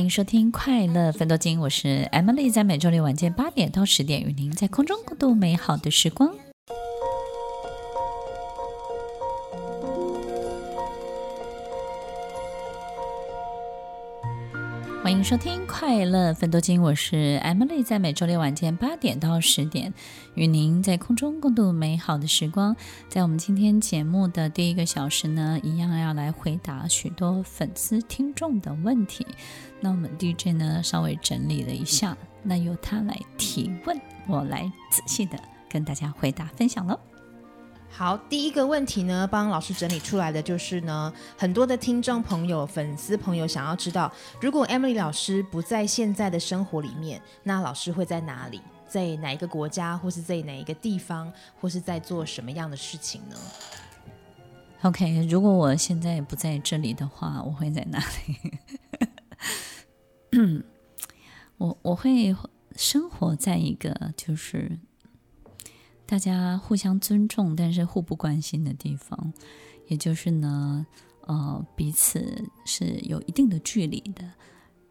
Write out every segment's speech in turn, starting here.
欢迎收听《快乐奋斗精》，我是 Emily，在每周六晚间八点到十点，与您在空中共度美好的时光。收听《快乐分多精》，我是 Emily，在每周六晚间八点到十点，与您在空中共度美好的时光。在我们今天节目的第一个小时呢，一样要来回答许多粉丝听众的问题。那我们 DJ 呢，稍微整理了一下，那由他来提问，我来仔细的跟大家回答分享喽。好，第一个问题呢，帮老师整理出来的就是呢，很多的听众朋友、粉丝朋友想要知道，如果 Emily 老师不在现在的生活里面，那老师会在哪里？在哪一个国家，或是在哪一个地方，或是在做什么样的事情呢？OK，如果我现在不在这里的话，我会在哪里？我我会生活在一个就是。大家互相尊重，但是互不关心的地方，也就是呢，呃，彼此是有一定的距离的，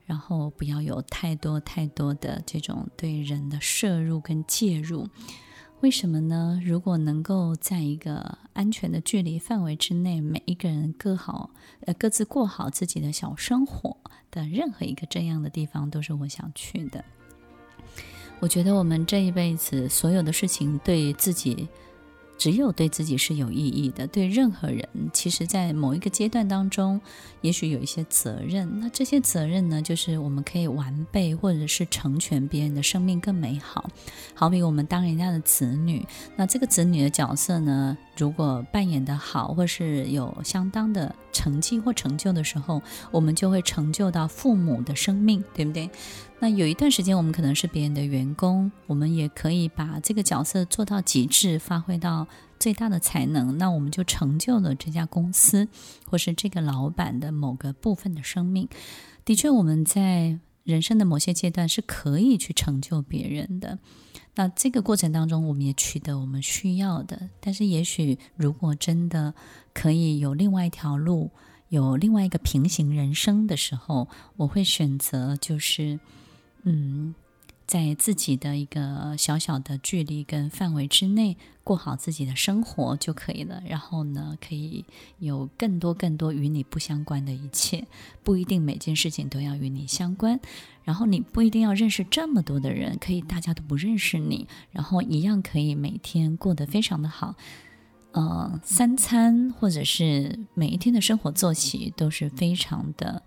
然后不要有太多太多的这种对人的摄入跟介入。为什么呢？如果能够在一个安全的距离范围之内，每一个人各好，呃，各自过好自己的小生活的任何一个这样的地方，都是我想去的。我觉得我们这一辈子所有的事情，对自己只有对自己是有意义的。对任何人，其实，在某一个阶段当中，也许有一些责任。那这些责任呢，就是我们可以完备，或者是成全别人的生命更美好。好比我们当人家的子女，那这个子女的角色呢，如果扮演得好，或是有相当的成绩或成就的时候，我们就会成就到父母的生命，对不对？那有一段时间，我们可能是别人的员工，我们也可以把这个角色做到极致，发挥到最大的才能，那我们就成就了这家公司或是这个老板的某个部分的生命。的确，我们在人生的某些阶段是可以去成就别人的。那这个过程当中，我们也取得我们需要的。但是，也许如果真的可以有另外一条路，有另外一个平行人生的时候，我会选择就是。嗯，在自己的一个小小的距离跟范围之内过好自己的生活就可以了。然后呢，可以有更多更多与你不相关的一切，不一定每件事情都要与你相关。然后你不一定要认识这么多的人，可以大家都不认识你，然后一样可以每天过得非常的好。呃，三餐或者是每一天的生活作息都是非常的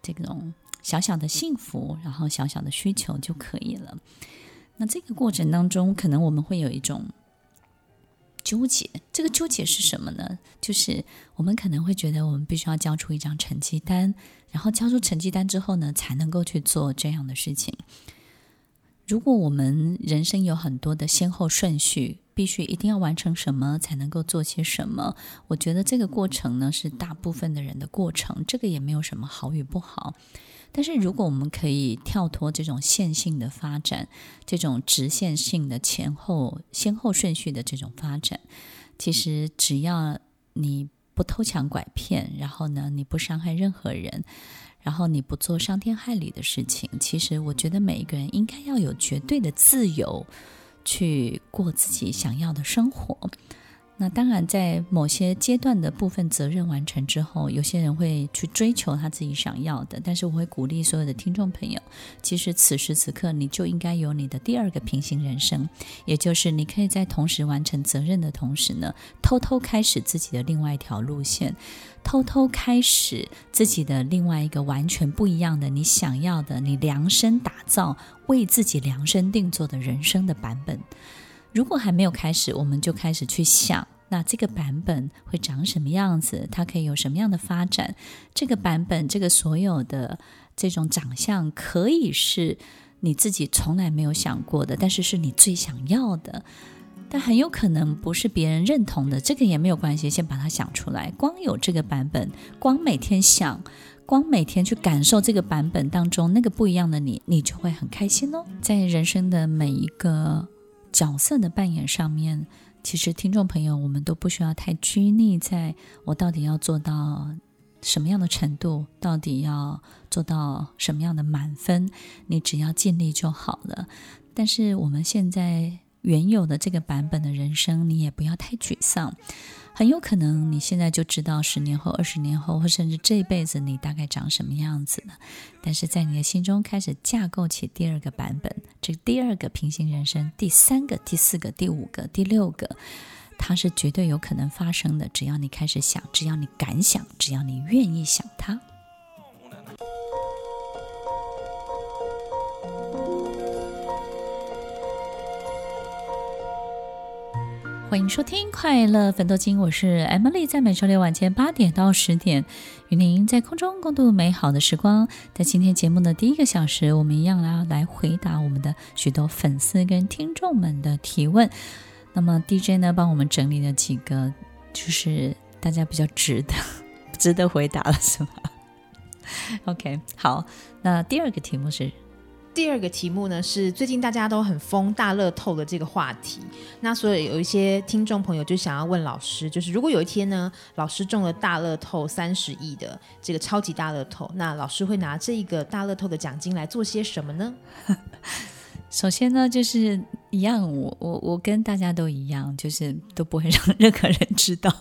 这种。小小的幸福，然后小小的需求就可以了。那这个过程当中，可能我们会有一种纠结。这个纠结是什么呢？就是我们可能会觉得，我们必须要交出一张成绩单，然后交出成绩单之后呢，才能够去做这样的事情。如果我们人生有很多的先后顺序，必须一定要完成什么才能够做些什么，我觉得这个过程呢，是大部分的人的过程，这个也没有什么好与不好。但是，如果我们可以跳脱这种线性的发展，这种直线性的前后先后顺序的这种发展，其实只要你不偷抢拐骗，然后呢，你不伤害任何人，然后你不做伤天害理的事情，其实我觉得每一个人应该要有绝对的自由，去过自己想要的生活。那当然，在某些阶段的部分责任完成之后，有些人会去追求他自己想要的。但是，我会鼓励所有的听众朋友，其实此时此刻，你就应该有你的第二个平行人生，也就是你可以在同时完成责任的同时呢，偷偷开始自己的另外一条路线，偷偷开始自己的另外一个完全不一样的你想要的、你量身打造、为自己量身定做的人生的版本。如果还没有开始，我们就开始去想那这个版本会长什么样子？它可以有什么样的发展？这个版本，这个所有的这种长相，可以是你自己从来没有想过的，但是是你最想要的。但很有可能不是别人认同的，这个也没有关系，先把它想出来。光有这个版本，光每天想，光每天去感受这个版本当中那个不一样的你，你就会很开心哦。在人生的每一个角色的扮演上面，其实听众朋友，我们都不需要太拘泥在我到底要做到什么样的程度，到底要做到什么样的满分，你只要尽力就好了。但是我们现在。原有的这个版本的人生，你也不要太沮丧。很有可能你现在就知道十年后、二十年后，或甚至这辈子你大概长什么样子了。但是在你的心中开始架构起第二个版本，这第二个平行人生，第三个、第四个、第五个、第六个，它是绝对有可能发生的。只要你开始想，只要你敢想，只要你愿意想它。欢迎收听《快乐奋斗经》，我是 Emily，在每周六晚间八点到十点，与您在空中共度美好的时光。在今天节目的第一个小时，我们一样来来回答我们的许多粉丝跟听众们的提问。那么 DJ 呢，帮我们整理了几个，就是大家比较值得、值得回答了，是吗？OK，好，那第二个题目是。第二个题目呢，是最近大家都很疯大乐透的这个话题，那所以有一些听众朋友就想要问老师，就是如果有一天呢，老师中了大乐透三十亿的这个超级大乐透，那老师会拿这个大乐透的奖金来做些什么呢？首先呢，就是一样，我我我跟大家都一样，就是都不会让任何人知道。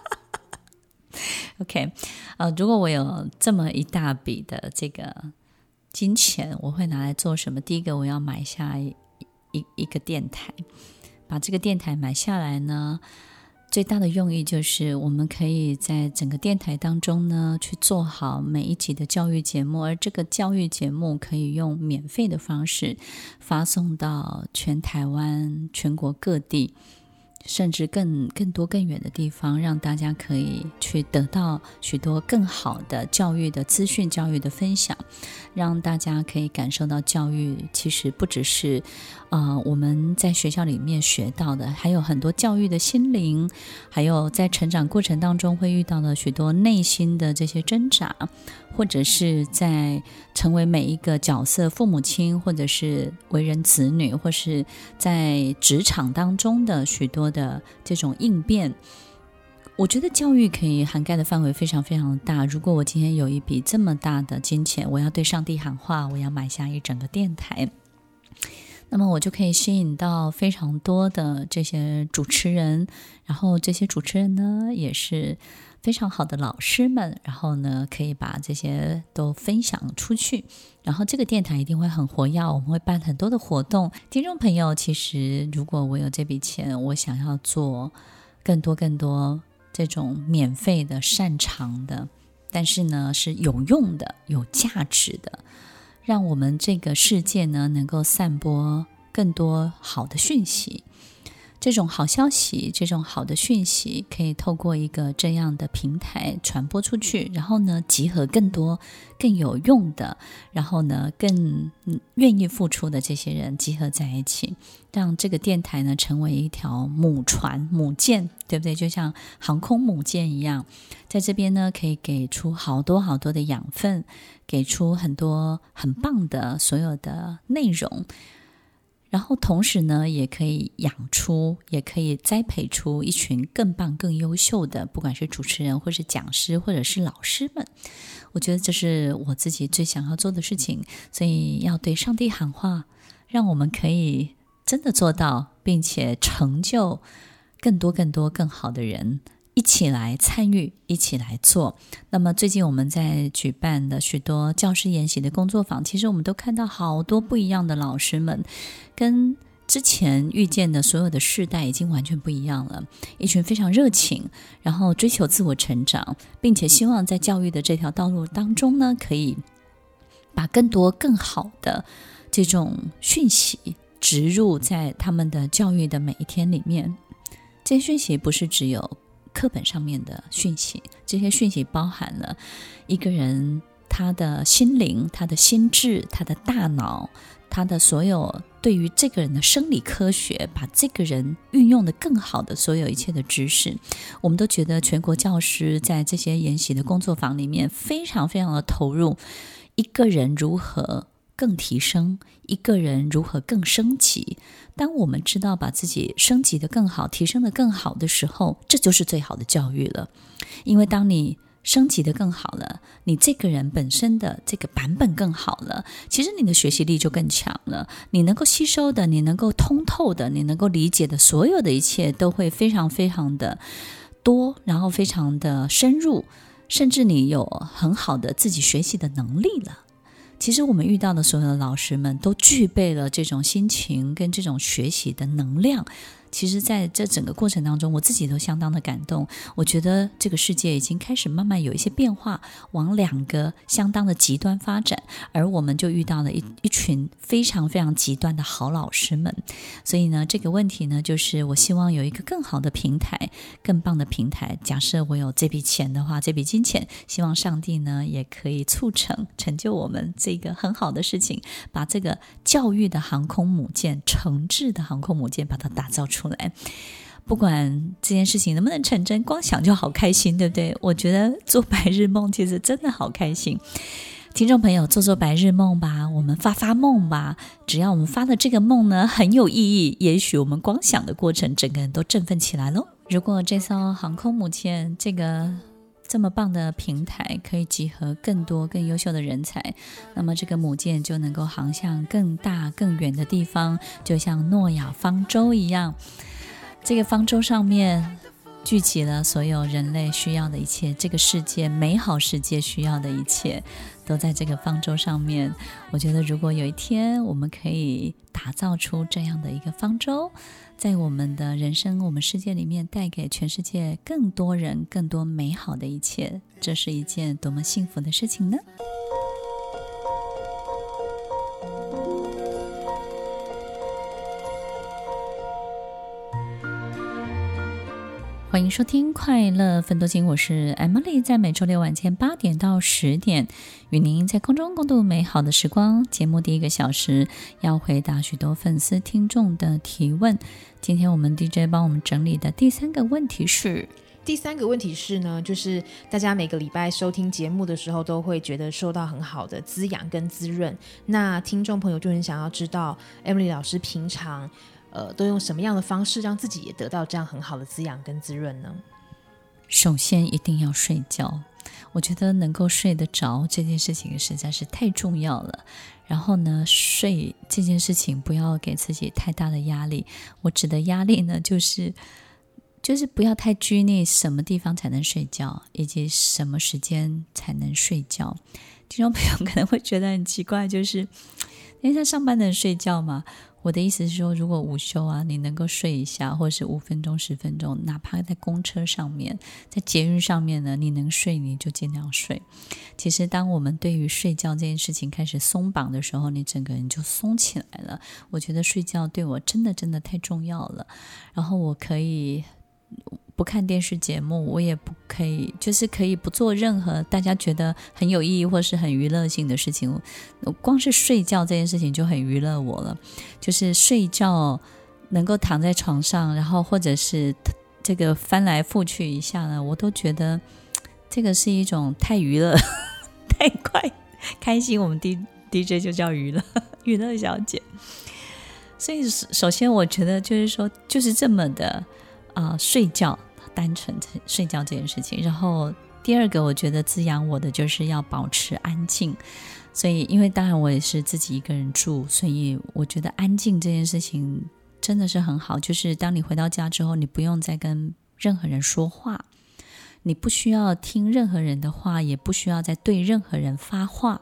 OK，呃，如果我有这么一大笔的这个。金钱我会拿来做什么？第一个，我要买下一一,一个电台，把这个电台买下来呢，最大的用意就是我们可以在整个电台当中呢去做好每一集的教育节目，而这个教育节目可以用免费的方式发送到全台湾、全国各地。甚至更更多更远的地方，让大家可以去得到许多更好的教育的资讯、教育的分享，让大家可以感受到教育其实不只是，呃，我们在学校里面学到的，还有很多教育的心灵，还有在成长过程当中会遇到的许多内心的这些挣扎，或者是在成为每一个角色，父母亲，或者是为人子女，或是在职场当中的许多。的这种应变，我觉得教育可以涵盖的范围非常非常大。如果我今天有一笔这么大的金钱，我要对上帝喊话，我要买下一整个电台，那么我就可以吸引到非常多的这些主持人，然后这些主持人呢，也是。非常好的老师们，然后呢，可以把这些都分享出去，然后这个电台一定会很活跃，我们会办很多的活动。听众朋友，其实如果我有这笔钱，我想要做更多更多这种免费的、擅长的，但是呢是有用的、有价值的，让我们这个世界呢能够散播更多好的讯息。这种好消息，这种好的讯息，可以透过一个这样的平台传播出去，然后呢，集合更多更有用的，然后呢，更愿意付出的这些人集合在一起，让这个电台呢成为一条母船、母舰，对不对？就像航空母舰一样，在这边呢，可以给出好多好多的养分，给出很多很棒的所有的内容。然后同时呢，也可以养出，也可以栽培出一群更棒、更优秀的，不管是主持人，或是讲师，或者是老师们。我觉得这是我自己最想要做的事情，所以要对上帝喊话，让我们可以真的做到，并且成就更多、更多、更好的人。一起来参与，一起来做。那么最近我们在举办的许多教师研习的工作坊，其实我们都看到好多不一样的老师们，跟之前遇见的所有的世代已经完全不一样了。一群非常热情，然后追求自我成长，并且希望在教育的这条道路当中呢，可以把更多更好的这种讯息植入在他们的教育的每一天里面。这些讯息不是只有课本上面的讯息，这些讯息包含了一个人他的心灵、他的心智、他的大脑。他的所有对于这个人的生理科学，把这个人运用得更好的所有一切的知识，我们都觉得全国教师在这些研习的工作坊里面非常非常的投入。一个人如何更提升，一个人如何更升级。当我们知道把自己升级得更好，提升得更好的时候，这就是最好的教育了。因为当你升级的更好了，你这个人本身的这个版本更好了，其实你的学习力就更强了。你能够吸收的，你能够通透的，你能够理解的所有的一切都会非常非常的多，然后非常的深入，甚至你有很好的自己学习的能力了。其实我们遇到的所有的老师们都具备了这种心情跟这种学习的能量。其实，在这整个过程当中，我自己都相当的感动。我觉得这个世界已经开始慢慢有一些变化，往两个相当的极端发展，而我们就遇到了一一群非常非常极端的好老师们。所以呢，这个问题呢，就是我希望有一个更好的平台，更棒的平台。假设我有这笔钱的话，这笔金钱，希望上帝呢也可以促成成就我们这个很好的事情，把这个教育的航空母舰，诚挚的航空母舰，把它打造出。出来，不管这件事情能不能成真，光想就好开心，对不对？我觉得做白日梦其实真的好开心。听众朋友，做做白日梦吧，我们发发梦吧。只要我们发的这个梦呢很有意义，也许我们光想的过程，整个人都振奋起来喽。如果这艘航空母舰这个这么棒的平台可以集合更多更优秀的人才，那么这个母舰就能够航向更大更远的地方，就像诺亚方舟一样。这个方舟上面聚集了所有人类需要的一切，这个世界美好世界需要的一切，都在这个方舟上面。我觉得，如果有一天我们可以打造出这样的一个方舟，在我们的人生、我们世界里面，带给全世界更多人、更多美好的一切，这是一件多么幸福的事情呢？欢迎收听《快乐分多金》，我是 Emily，在每周六晚间八点到十点，与您在空中共度美好的时光。节目第一个小时要回答许多粉丝听众的提问。今天我们 DJ 帮我们整理的第三个问题是：第三个问题是呢，就是大家每个礼拜收听节目的时候，都会觉得受到很好的滋养跟滋润。那听众朋友就很想要知道，Emily 老师平常。呃，都用什么样的方式让自己也得到这样很好的滋养跟滋润呢？首先一定要睡觉，我觉得能够睡得着这件事情实在是太重要了。然后呢，睡这件事情不要给自己太大的压力。我指的压力呢，就是就是不要太拘泥什么地方才能睡觉，以及什么时间才能睡觉。听众朋友可能会觉得很奇怪，就是 因为他上班能睡觉吗？我的意思是说，如果午休啊，你能够睡一下，或者是五分钟、十分钟，哪怕在公车上面、在捷运上面呢，你能睡你就尽量睡。其实，当我们对于睡觉这件事情开始松绑的时候，你整个人就松起来了。我觉得睡觉对我真的真的太重要了。然后我可以。不看电视节目，我也不可以，就是可以不做任何大家觉得很有意义或是很娱乐性的事情。光是睡觉这件事情就很娱乐我了，就是睡觉能够躺在床上，然后或者是这个翻来覆去一下呢，我都觉得这个是一种太娱乐、太快、开心。我们 D DJ 就叫娱乐，娱乐小姐。所以首先我觉得就是说，就是这么的啊、睡觉。单纯的睡觉这件事情，然后第二个，我觉得滋养我的就是要保持安静。所以，因为当然我也是自己一个人住，所以我觉得安静这件事情真的是很好。就是当你回到家之后，你不用再跟任何人说话，你不需要听任何人的话，也不需要再对任何人发话。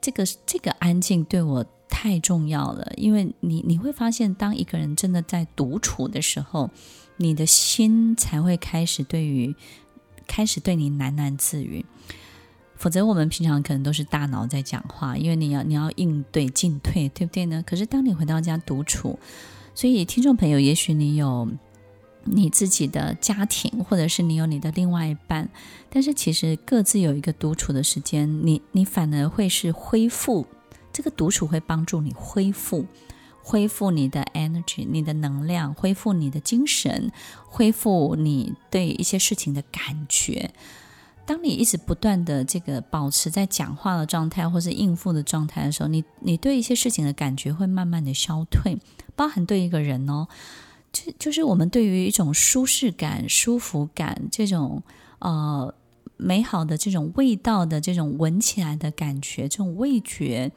这个这个安静对我太重要了，因为你你会发现，当一个人真的在独处的时候。你的心才会开始对于开始对你喃喃自语，否则我们平常可能都是大脑在讲话，因为你要你要应对进退，对不对呢？可是当你回到家独处，所以听众朋友，也许你有你自己的家庭，或者是你有你的另外一半，但是其实各自有一个独处的时间，你你反而会是恢复，这个独处会帮助你恢复，恢复你的 energy，你的能量，恢复你的精神，恢复你对一些事情的感觉。当你一直不断的这个保持在讲话的状态，或是应付的状态的时候，你你对一些事情的感觉会慢慢的消退，包含对一个人哦。就就是我们对于一种舒适感、舒服感这种呃美好的这种味道的这种闻起来的感觉，这种味觉，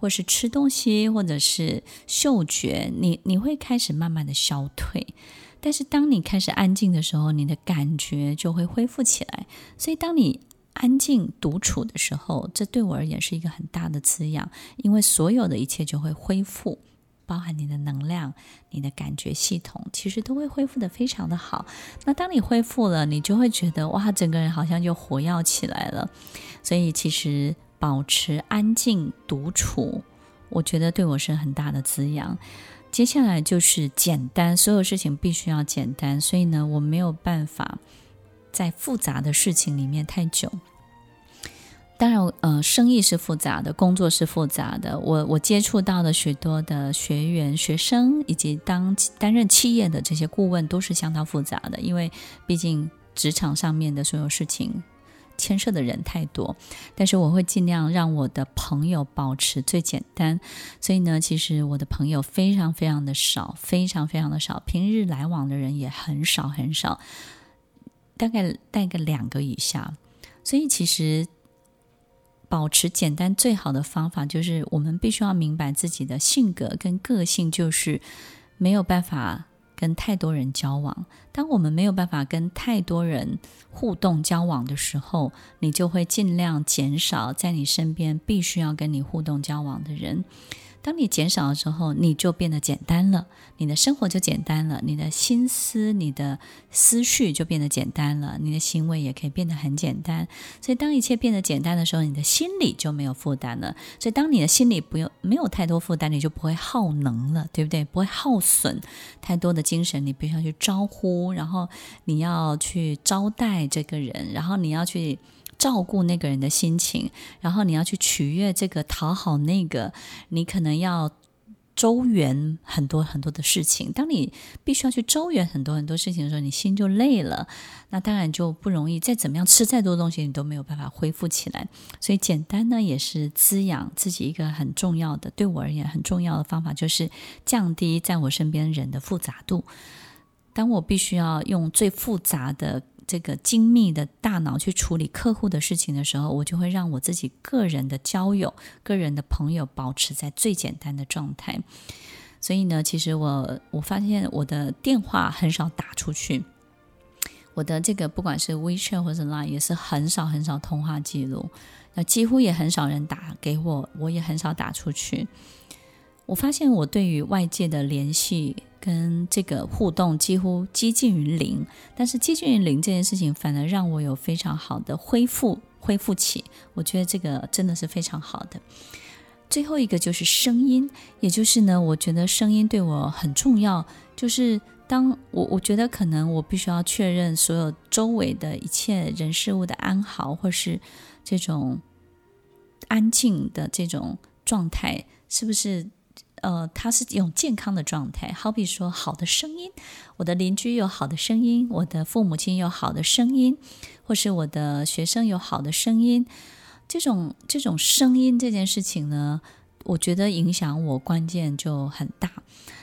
或是吃东西，或者是嗅觉，你你会开始慢慢的消退。但是当你开始安静的时候，你的感觉就会恢复起来。所以当你安静独处的时候，这对我而言是一个很大的滋养，因为所有的一切就会恢复。包含你的能量、你的感觉系统，其实都会恢复得非常的好。那当你恢复了，你就会觉得哇，整个人好像就活跃起来了。所以其实保持安静独处，我觉得对我是很大的滋养。接下来就是简单，所有事情必须要简单。所以呢，我没有办法在复杂的事情里面太久。当然，呃，生意是复杂的，工作是复杂的。我我接触到的许多的学员、学生，以及当担任企业的这些顾问，都是相当复杂的。因为毕竟职场上面的所有事情牵涉的人太多。但是我会尽量让我的朋友保持最简单。所以呢，其实我的朋友非常非常的少，非常非常的少，平日来往的人也很少很少，大概带个两个以下。所以其实。保持简单最好的方法就是，我们必须要明白自己的性格跟个性，就是没有办法跟太多人交往。当我们没有办法跟太多人互动交往的时候，你就会尽量减少在你身边必须要跟你互动交往的人。当你减少了之后，你就变得简单了，你的生活就简单了，你的心思、你的思绪就变得简单了，你的行为也可以变得很简单。所以，当一切变得简单的时候，你的心里就没有负担了。所以，当你的心里不用没有太多负担，你就不会耗能了，对不对？不会耗损太多的精神，你必须要去招呼，然后你要去招待这个人，然后你要去。照顾那个人的心情，然后你要去取悦这个，讨好那个，你可能要周圆很多很多的事情。当你必须要去周圆很多很多事情的时候，你心就累了，那当然就不容易。再怎么样吃再多东西，你都没有办法恢复起来。所以简单呢，也是滋养自己一个很重要的，对我而言很重要的方法，就是降低在我身边人的复杂度。当我必须要用最复杂的。这个精密的大脑去处理客户的事情的时候，我就会让我自己个人的交友、个人的朋友保持在最简单的状态。所以呢，其实我我发现我的电话很少打出去，我的这个不管是 WeChat 或者 Line 也是很少很少通话记录，那几乎也很少人打给我，我也很少打出去。我发现我对于外界的联系。跟这个互动几乎接近于零，但是接近于零这件事情反而让我有非常好的恢复恢复起，我觉得这个真的是非常好的。最后一个就是声音，也就是呢，我觉得声音对我很重要。就是当我我觉得可能我必须要确认所有周围的一切人事物的安好，或是这种安静的这种状态，是不是？呃，它是一种健康的状态，好比说好的声音，我的邻居有好的声音，我的父母亲有好的声音，或是我的学生有好的声音，这种这种声音这件事情呢，我觉得影响我关键就很大。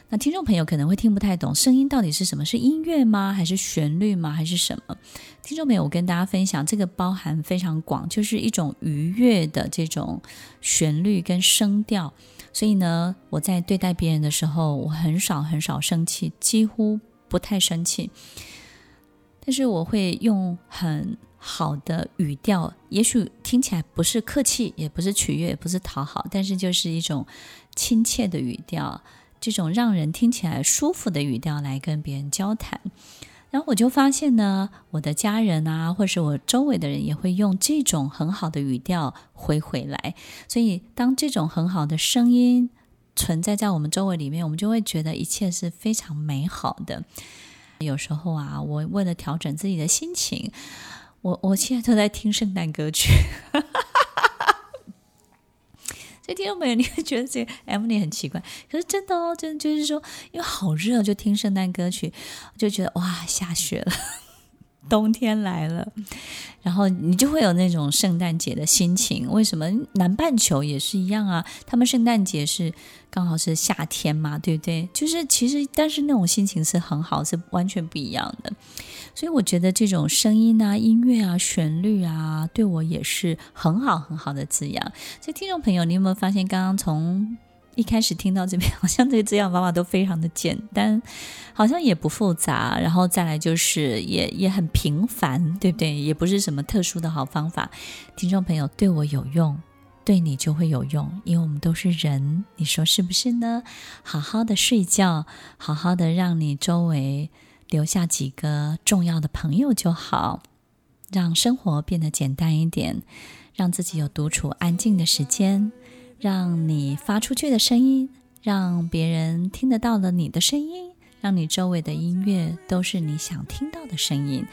那听众朋友可能会听不太懂，声音到底是什么？是音乐吗？还是旋律吗？还是什么？听众朋友，我跟大家分享，这个包含非常广，就是一种愉悦的这种旋律跟声调。所以呢，我在对待别人的时候，我很少很少生气，几乎不太生气。但是我会用很好的语调，也许听起来不是客气，也不是取悦，也不是讨好，但是就是一种亲切的语调，这种让人听起来舒服的语调来跟别人交谈。然后我就发现呢，我的家人啊，或是我周围的人也会用这种很好的语调回回来。所以，当这种很好的声音存在在我们周围里面，我们就会觉得一切是非常美好的。有时候啊，我为了调整自己的心情，我我现在都在听圣诞歌曲。所以听众朋友，你会觉得这个 M 你很奇怪，可是真的哦，真的就是说，因为好热，就听圣诞歌曲，就觉得哇，下雪了。冬天来了，然后你就会有那种圣诞节的心情。为什么南半球也是一样啊？他们圣诞节是刚好是夏天嘛，对不对？就是其实，但是那种心情是很好，是完全不一样的。所以我觉得这种声音啊、音乐啊、旋律啊，对我也是很好很好的滋养。所以听众朋友，你有没有发现，刚刚从一开始听到这边，好像这个滋养方法都非常的简单，好像也不复杂，然后再来就是也也很平凡，对不对？也不是什么特殊的好方法。听众朋友，对我有用，对你就会有用，因为我们都是人，你说是不是呢？好好的睡觉，好好的让你周围留下几个重要的朋友就好，让生活变得简单一点，让自己有独处安静的时间。让你发出去的声音，让别人听得到了你的声音，让你周围的音乐都是你想听到的声音，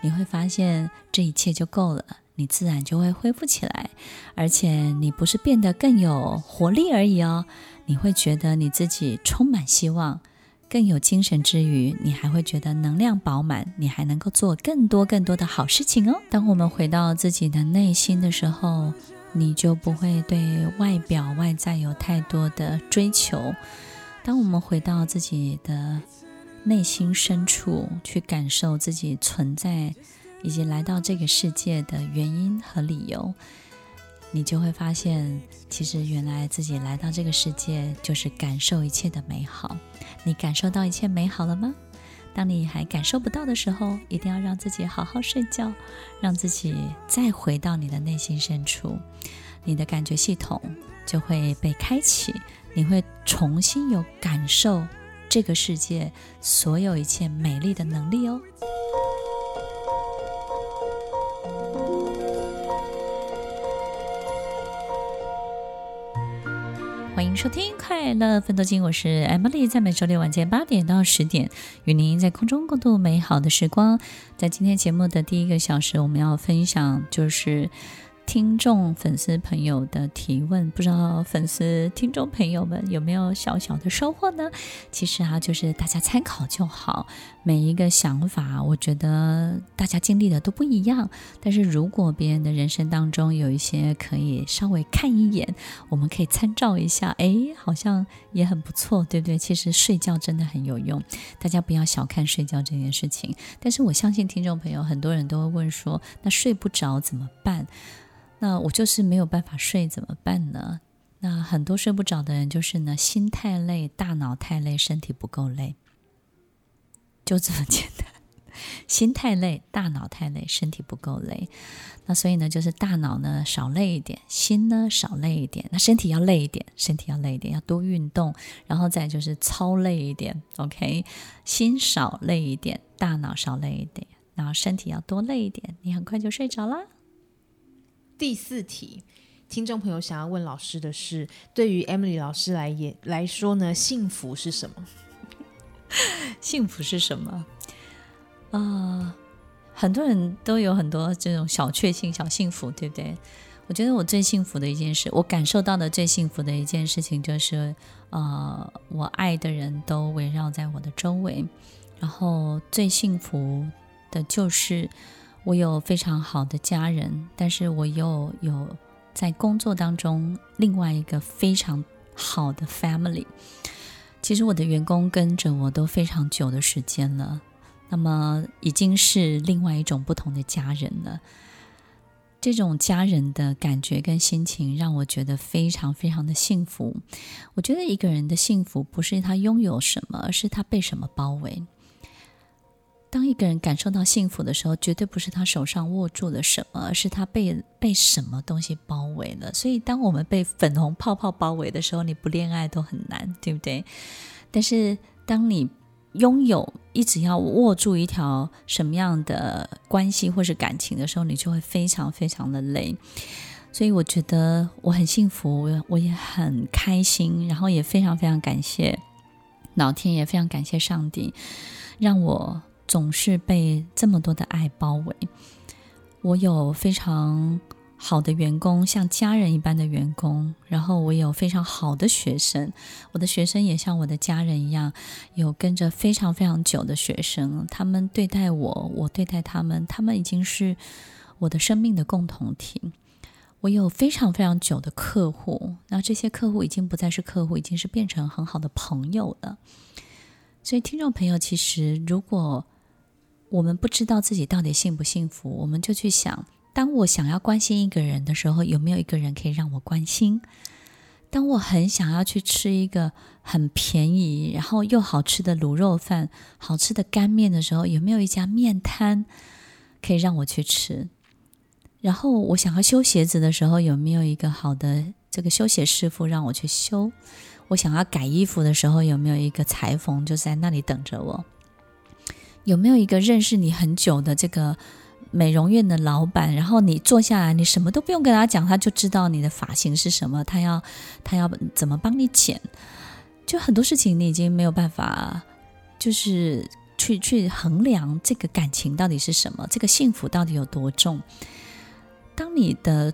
你会发现这一切就够了，你自然就会恢复起来，而且你不是变得更有活力而已哦，你会觉得你自己充满希望，更有精神之余，你还会觉得能量饱满，你还能够做更多更多的好事情哦。当我们回到自己的内心的时候，你就不会对外表外在有太多的追求。当我们回到自己的内心深处，去感受自己存在以及来到这个世界的原因和理由，你就会发现，其实原来自己来到这个世界就是感受一切的美好。你感受到一切美好了吗？当你还感受不到的时候，一定要让自己好好睡觉，让自己再回到你的内心深处，你的感觉系统就会被开启，你会重新有感受这个世界所有一切美丽的能力哦。收听《快乐奋斗经》，我是 Emily，在每周六晚间八点到十点，与您在空中共度美好的时光。在今天节目的第一个小时，我们要分享就是。听众、粉丝朋友的提问，不知道粉丝、听众朋友们有没有小小的收获呢？其实啊，就是大家参考就好。每一个想法，我觉得大家经历的都不一样。但是如果别人的人生当中有一些可以稍微看一眼，我们可以参照一下，哎，好像也很不错，对不对？其实睡觉真的很有用，大家不要小看睡觉这件事情。但是我相信听众朋友很多人都会问说，那睡不着怎么办？那我就是没有办法睡，怎么办呢？那很多睡不着的人就是呢，心太累，大脑太累，身体不够累，就这么简单。心太累，大脑太累，身体不够累。那所以呢，就是大脑呢少累一点，心呢少累一点，那身体要累一点，身体要累一点，要多运动，然后再就是操累一点。OK，心少累一点，大脑少累一点，然后身体要多累一点，你很快就睡着了。第四题，听众朋友想要问老师的是：对于 Emily 老师来也来说呢，幸福是什么？幸福是什么？啊、呃，很多人都有很多这种小确幸、小幸福，对不对？我觉得我最幸福的一件事，我感受到的最幸福的一件事情，就是呃，我爱的人都围绕在我的周围，然后最幸福的就是。我有非常好的家人，但是我又有在工作当中另外一个非常好的 family。其实我的员工跟着我都非常久的时间了，那么已经是另外一种不同的家人了。这种家人的感觉跟心情让我觉得非常非常的幸福。我觉得一个人的幸福不是他拥有什么，而是他被什么包围。当一个人感受到幸福的时候，绝对不是他手上握住了什么，而是他被被什么东西包围了。所以，当我们被粉红泡泡包围的时候，你不恋爱都很难，对不对？但是，当你拥有一直要握住一条什么样的关系或是感情的时候，你就会非常非常的累。所以，我觉得我很幸福，我也很开心，然后也非常非常感谢老天爷，非常感谢上帝，让我。总是被这么多的爱包围。我有非常好的员工，像家人一般的员工，然后我有非常好的学生，我的学生也像我的家人一样，有跟着非常非常久的学生，他们对待我，我对待他们，他们已经是我的生命的共同体。我有非常非常久的客户，那这些客户已经不再是客户，已经是变成很好的朋友了。所以，听众朋友，其实如果我们不知道自己到底幸不幸福，我们就去想：当我想要关心一个人的时候，有没有一个人可以让我关心？当我很想要去吃一个很便宜，然后又好吃的卤肉饭、好吃的干面的时候，有没有一家面摊可以让我去吃？然后我想要修鞋子的时候，有没有一个好的这个修鞋师傅让我去修？我想要改衣服的时候，有没有一个裁缝就在那里等着我？有没有一个认识你很久的这个美容院的老板？然后你坐下来，你什么都不用跟他讲，他就知道你的发型是什么，他要他要怎么帮你剪。就很多事情你已经没有办法，就是去去衡量这个感情到底是什么，这个幸福到底有多重。当你的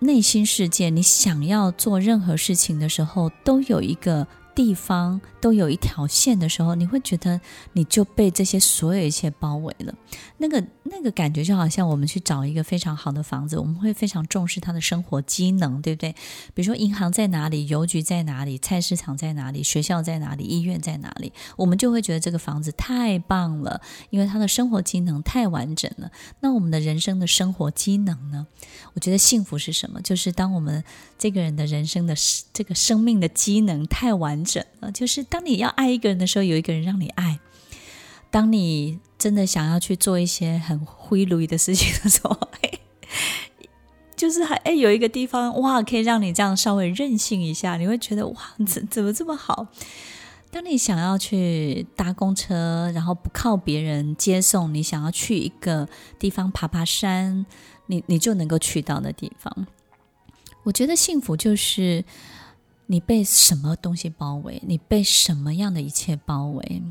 内心世界，你想要做任何事情的时候，都有一个。地方都有一条线的时候，你会觉得你就被这些所有一切包围了。那个那个感觉就好像我们去找一个非常好的房子，我们会非常重视它的生活机能，对不对？比如说银行在哪里，邮局在哪里，菜市场在哪里，学校在哪里，医院在哪里，我们就会觉得这个房子太棒了，因为它的生活机能太完整了。那我们的人生的生活机能呢？我觉得幸福是什么？就是当我们这个人的人生的这个生命的机能太完整。了，就是当你要爱一个人的时候，有一个人让你爱；当你真的想要去做一些很灰绿的事情的时候，就是还哎有一个地方哇，可以让你这样稍微任性一下，你会觉得哇，怎怎么这么好？当你想要去搭公车，然后不靠别人接送，你想要去一个地方爬爬山，你你就能够去到的地方。我觉得幸福就是。你被什么东西包围？你被什么样的一切包围？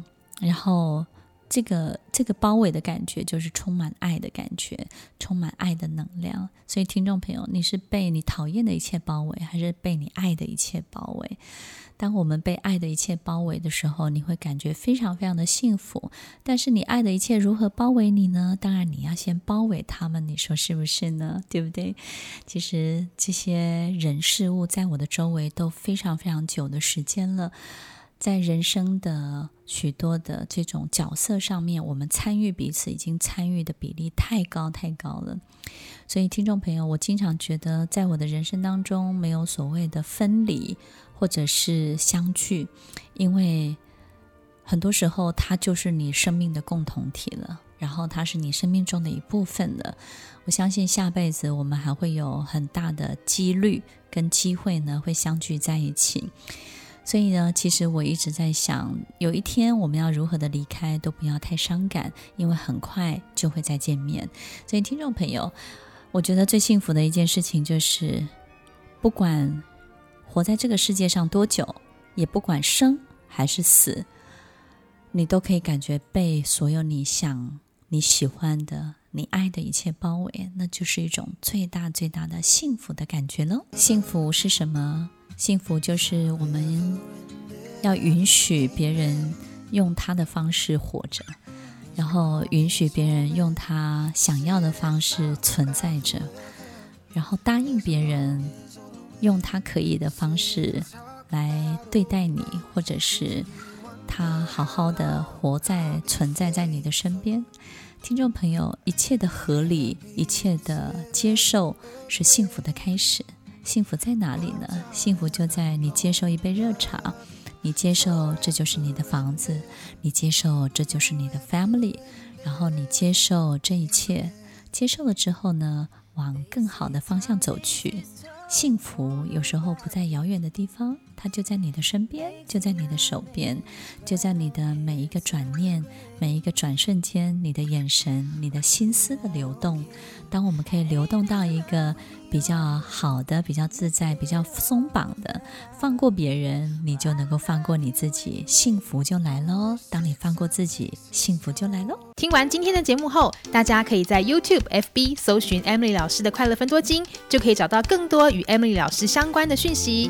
然后，这个这个包围的感觉就是充满爱的感觉，充满爱的能量。所以，听众朋友，你是被你讨厌的一切包围，还是被你爱的一切包围？当我们被爱的一切包围的时候，你会感觉非常非常的幸福。但是，你爱的一切如何包围你呢？当然，你要先包围他们，你说是不是呢？对不对？其实，这些人事物在我的周围都非常非常久的时间了。在人生的许多的这种角色上面，我们参与彼此，已经参与的比例太高太高了。所以，听众朋友，我经常觉得，在我的人生当中，没有所谓的分离。或者是相聚，因为很多时候它就是你生命的共同体了，然后它是你生命中的一部分了。我相信下辈子我们还会有很大的几率跟机会呢，会相聚在一起。所以呢，其实我一直在想，有一天我们要如何的离开，都不要太伤感，因为很快就会再见面。所以听众朋友，我觉得最幸福的一件事情就是，不管。活在这个世界上多久，也不管生还是死，你都可以感觉被所有你想、你喜欢的、你爱的一切包围，那就是一种最大最大的幸福的感觉喽。幸福是什么？幸福就是我们要允许别人用他的方式活着，然后允许别人用他想要的方式存在着，然后答应别人。用他可以的方式来对待你，或者是他好好的活在、存在在你的身边。听众朋友，一切的合理，一切的接受，是幸福的开始。幸福在哪里呢？幸福就在你接受一杯热茶，你接受这就是你的房子，你接受这就是你的 family，然后你接受这一切，接受了之后呢，往更好的方向走去。幸福有时候不在遥远的地方，它就在你的身边，就在你的手边，就在你的每一个转念、每一个转瞬间，你的眼神、你的心思的流动。当我们可以流动到一个比较好的、比较自在、比较松绑的，放过别人，你就能够放过你自己，幸福就来喽。当你放过自己，幸福就来喽。听完今天的节目后，大家可以在 YouTube、FB 搜寻 Emily 老师的快乐分多金，就可以找到更多与 Emily 老师相关的讯息。